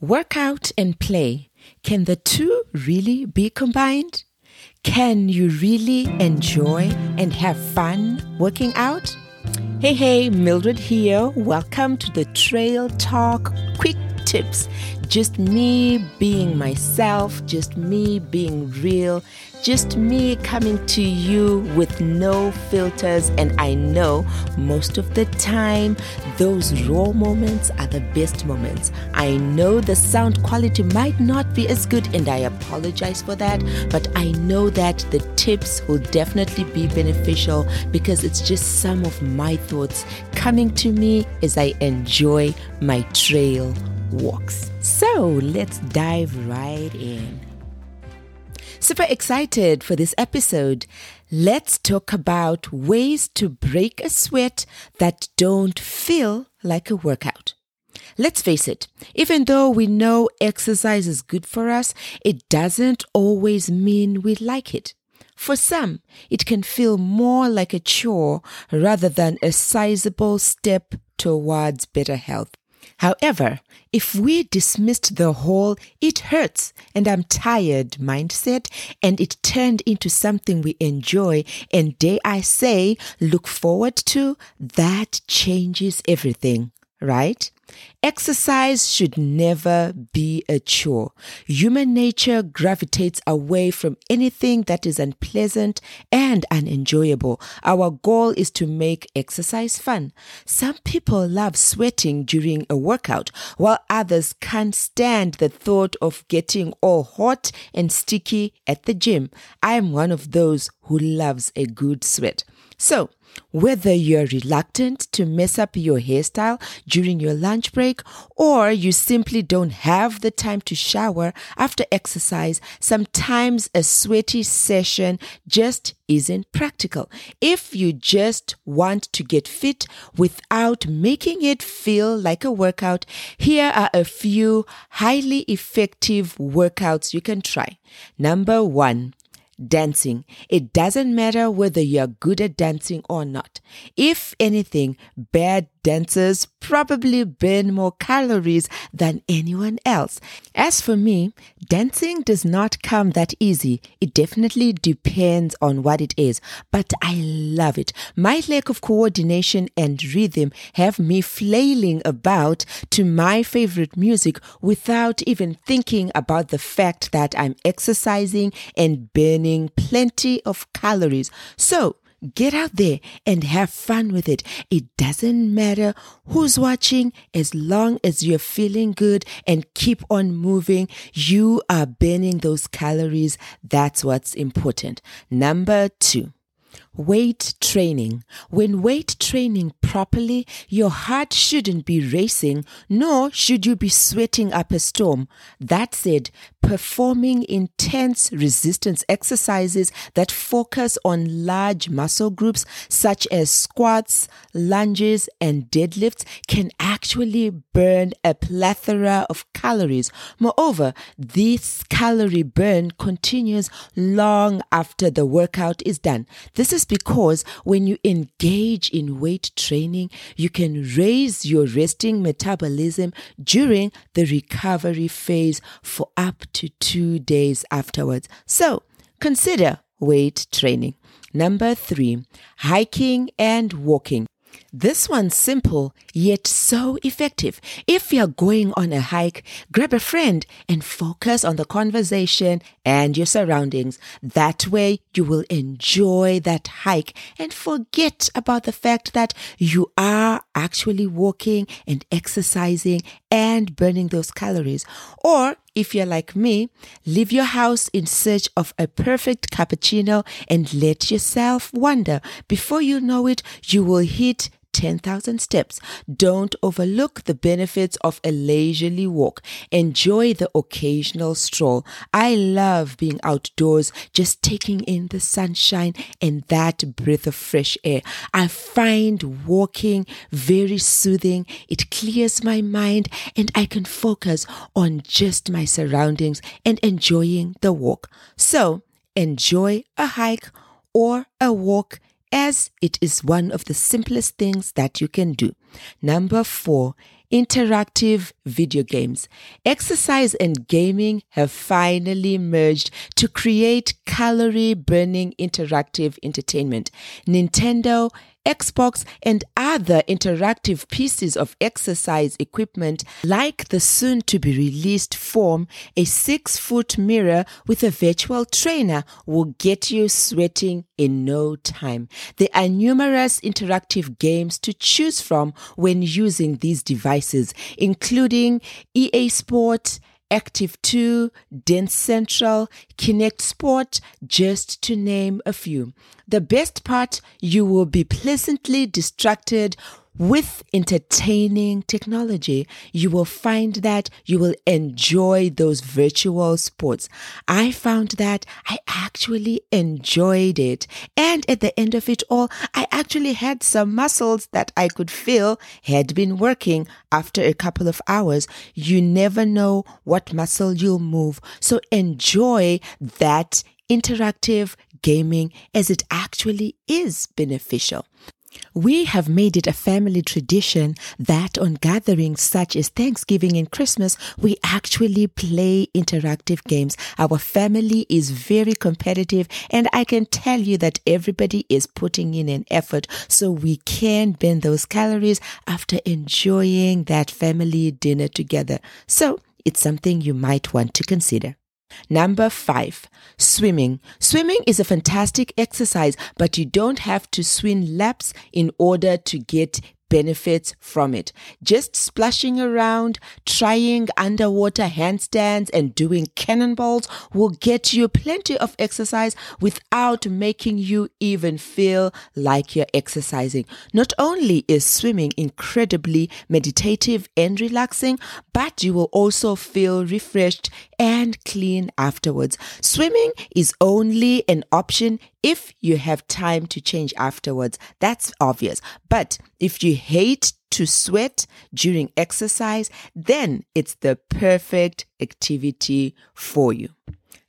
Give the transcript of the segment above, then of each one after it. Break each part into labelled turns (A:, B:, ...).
A: Workout and play. Can the two really be combined? Can you really enjoy and have fun working out? Hey, hey, Mildred here. Welcome to the Trail Talk Quick Tips. Just me being myself, just me being real, just me coming to you with no filters. And I know most of the time, those raw moments are the best moments. I know the sound quality might not be as good, and I apologize for that, but I know that the tips will definitely be beneficial because it's just some of my thoughts coming to me as I enjoy my trail walks. So let's dive right in. Super excited for this episode. Let's talk about ways to break a sweat that don't feel like a workout. Let's face it, even though we know exercise is good for us, it doesn't always mean we like it. For some, it can feel more like a chore rather than a sizable step towards better health. However, if we dismissed the whole it hurts and I'm tired mindset and it turned into something we enjoy and dare I say look forward to, that changes everything, right? Exercise should never be a chore. Human nature gravitates away from anything that is unpleasant and unenjoyable. Our goal is to make exercise fun. Some people love sweating during a workout, while others can't stand the thought of getting all hot and sticky at the gym. I am one of those who loves a good sweat. So, whether you're reluctant to mess up your hairstyle during your lunch break or you simply don't have the time to shower after exercise, sometimes a sweaty session just isn't practical. If you just want to get fit without making it feel like a workout, here are a few highly effective workouts you can try. Number one, dancing. It doesn't matter whether you're good at dancing or not. If anything, bad dancers probably burn more calories than anyone else. As for me, dancing does not come that easy. It definitely depends on what it is, but I love it. My lack of coordination and rhythm have me flailing about to my favorite music without even thinking about the fact that I'm exercising and burning plenty of calories. So, Get out there and have fun with it. It doesn't matter who's watching as long as you're feeling good and keep on moving. You are burning those calories. That's what's important. Number two. Weight training. When weight training properly, your heart shouldn't be racing, nor should you be sweating up a storm. That said, performing intense resistance exercises that focus on large muscle groups such as squats, lunges, and deadlifts can actually burn a plethora of calories. Moreover, this calorie burn continues long after the workout is done. This is because when you engage in weight training, you can raise your resting metabolism during the recovery phase for up to two days afterwards. So consider weight training. Number three, hiking and walking. This one's simple, yet so effective. If you're going on a hike, grab a friend and focus on the conversation and your surroundings. That way, you will enjoy that hike and forget about the fact that you are actually walking and exercising and burning those calories. Or if you're like me, leave your house in search of a perfect cappuccino and let yourself wander. Before you know it, you will hit 10,000 steps. Don't overlook the benefits of a leisurely walk. Enjoy the occasional stroll. I love being outdoors, just taking in the sunshine and that breath of fresh air. I find walking very soothing. It clears my mind and I can focus on just my surroundings and enjoying the walk. So enjoy a hike or a walk as it is one of the simplest things that you can do. Number four, interactive video games. Exercise and gaming have finally merged to create calorie burning interactive entertainment. Nintendo Xbox, and other interactive pieces of exercise equipment like the soon to be released Form, a six foot mirror with a virtual trainer will get you sweating in no time. There are numerous interactive games to choose from when using these devices, including EA Sport, Active 2, Dance Central, Kinect Sport, just to name a few. The best part, you will be pleasantly distracted with entertaining technology, you will find that you will enjoy those virtual sports. I found that I actually enjoyed it. And at the end of it all, I actually had some muscles that I could feel had been working after a couple of hours. You never know what muscle you'll move. So enjoy that interactive gaming as it actually is beneficial. We have made it a family tradition that on gatherings such as Thanksgiving and Christmas, we actually play interactive games. Our family is very competitive, and I can tell you that everybody is putting in an effort so we can burn those calories after enjoying that family dinner together. So it's something you might want to consider. Number five, swimming. Swimming is a fantastic exercise, but you don't have to swim laps in order to get benefits from it. Just splashing around, trying underwater handstands, and doing cannonballs will get you plenty of exercise without making you even feel like you're exercising. Not only is swimming incredibly meditative and relaxing, but you will also feel refreshed and clean afterwards. Swimming is only an option if you have time to change afterwards. That's obvious. But if you hate to sweat during exercise, then it's the perfect activity for you.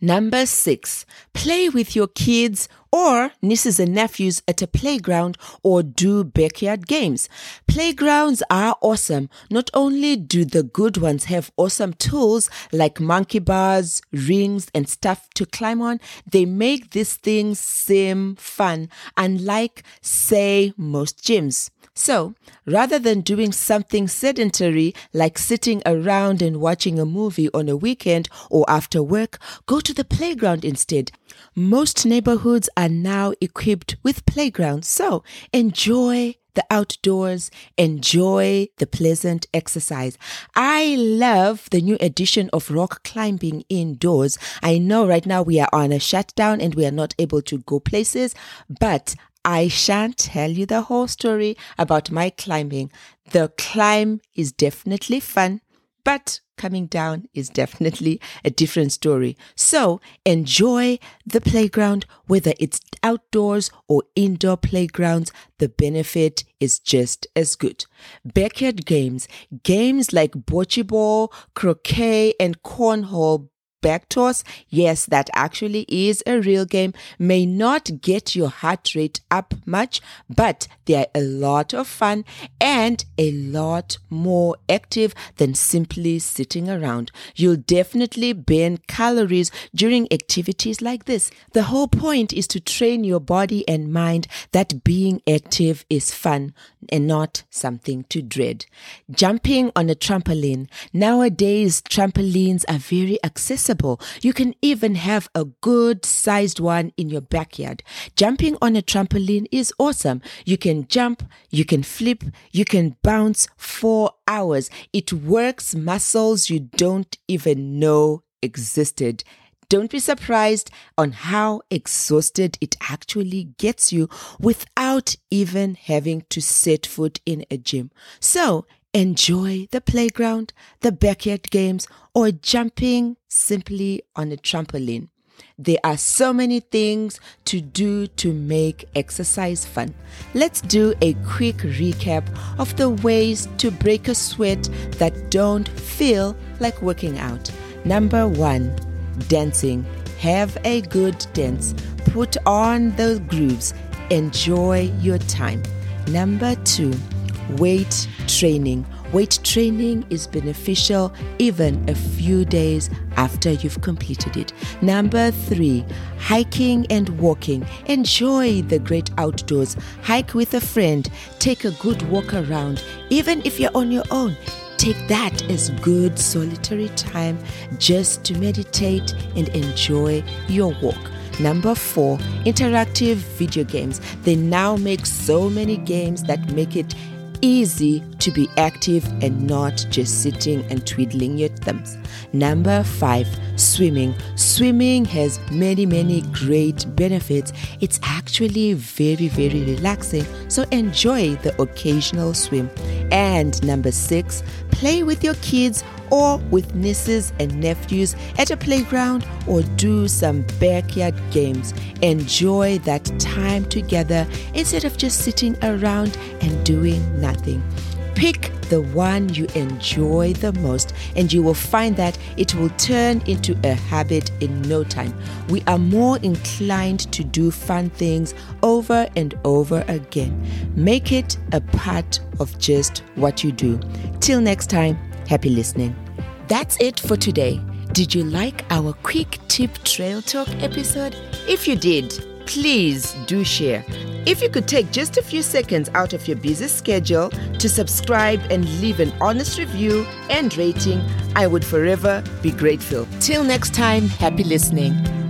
A: Number six, play with your kids or nieces and nephews at a playground or do backyard games. Playgrounds are awesome. Not only do the good ones have awesome tools like monkey bars, rings, and stuff to climb on, they make these things seem fun, unlike, say, most gyms. So, rather than doing something sedentary like sitting around and watching a movie on a weekend or after work, go to the playground instead. Most neighborhoods are now equipped with playgrounds, so enjoy the outdoors, enjoy the pleasant exercise. I love the new edition of rock climbing indoors. I know right now we are on a shutdown and we are not able to go places, but I shan't tell you the whole story about my climbing. The climb is definitely fun, but coming down is definitely a different story. So enjoy the playground, whether it's outdoors or indoor playgrounds, the benefit is just as good. Backyard games, games like bocce ball, croquet, and cornhole Backtoss, yes, that actually is a real game, may not get your heart rate up much, but they're a lot of fun and a lot more active than simply sitting around. You'll definitely burn calories during activities like this. The whole point is to train your body and mind that being active is fun and not something to dread. Jumping on a trampoline. Nowadays, trampolines are very accessible accessible. You can even have a good sized one in your backyard. Jumping on a trampoline is awesome. You can jump, you can flip, you can bounce for hours. It works muscles you don't even know existed. Don't be surprised on how exhausted it actually gets you without even having to set foot in a gym. So enjoy the playground, the backyard games, or jumping simply on a trampoline. There are so many things to do to make exercise fun. Let's do a quick recap of the ways to break a sweat that don't feel like working out. Number one, dancing. Have a good dance. Put on the grooves. Enjoy your time. Number two, weight training Weight training is beneficial even a few days after you've completed it. Number three, hiking and walking. Enjoy the great outdoors. Hike with a friend. Take a good walk around. Even if you're on your own, take that as good solitary time just to meditate and enjoy your walk. Number four, interactive video games. They now make so many games that make it easy to be active and not just sitting and twiddling your thumbs. Number five, swimming. Swimming has many, many great benefits. It's actually very, very relaxing, so enjoy the occasional swim. And number six, play with your kids or with nieces and nephews at a playground or do some backyard games. Enjoy that time together instead of just sitting around and doing nothing. Pick the one you enjoy the most, and you will find that it will turn into a habit in no time. We are more inclined to do fun things over and over again. Make it a part of just what you do. Till next time, happy listening. That's it for today. Did you like our quick tip trail talk episode? If you did, please do share. If you could take just a few seconds out of your busy schedule to subscribe and leave an honest review and rating, I would forever be grateful. Till next time, happy listening.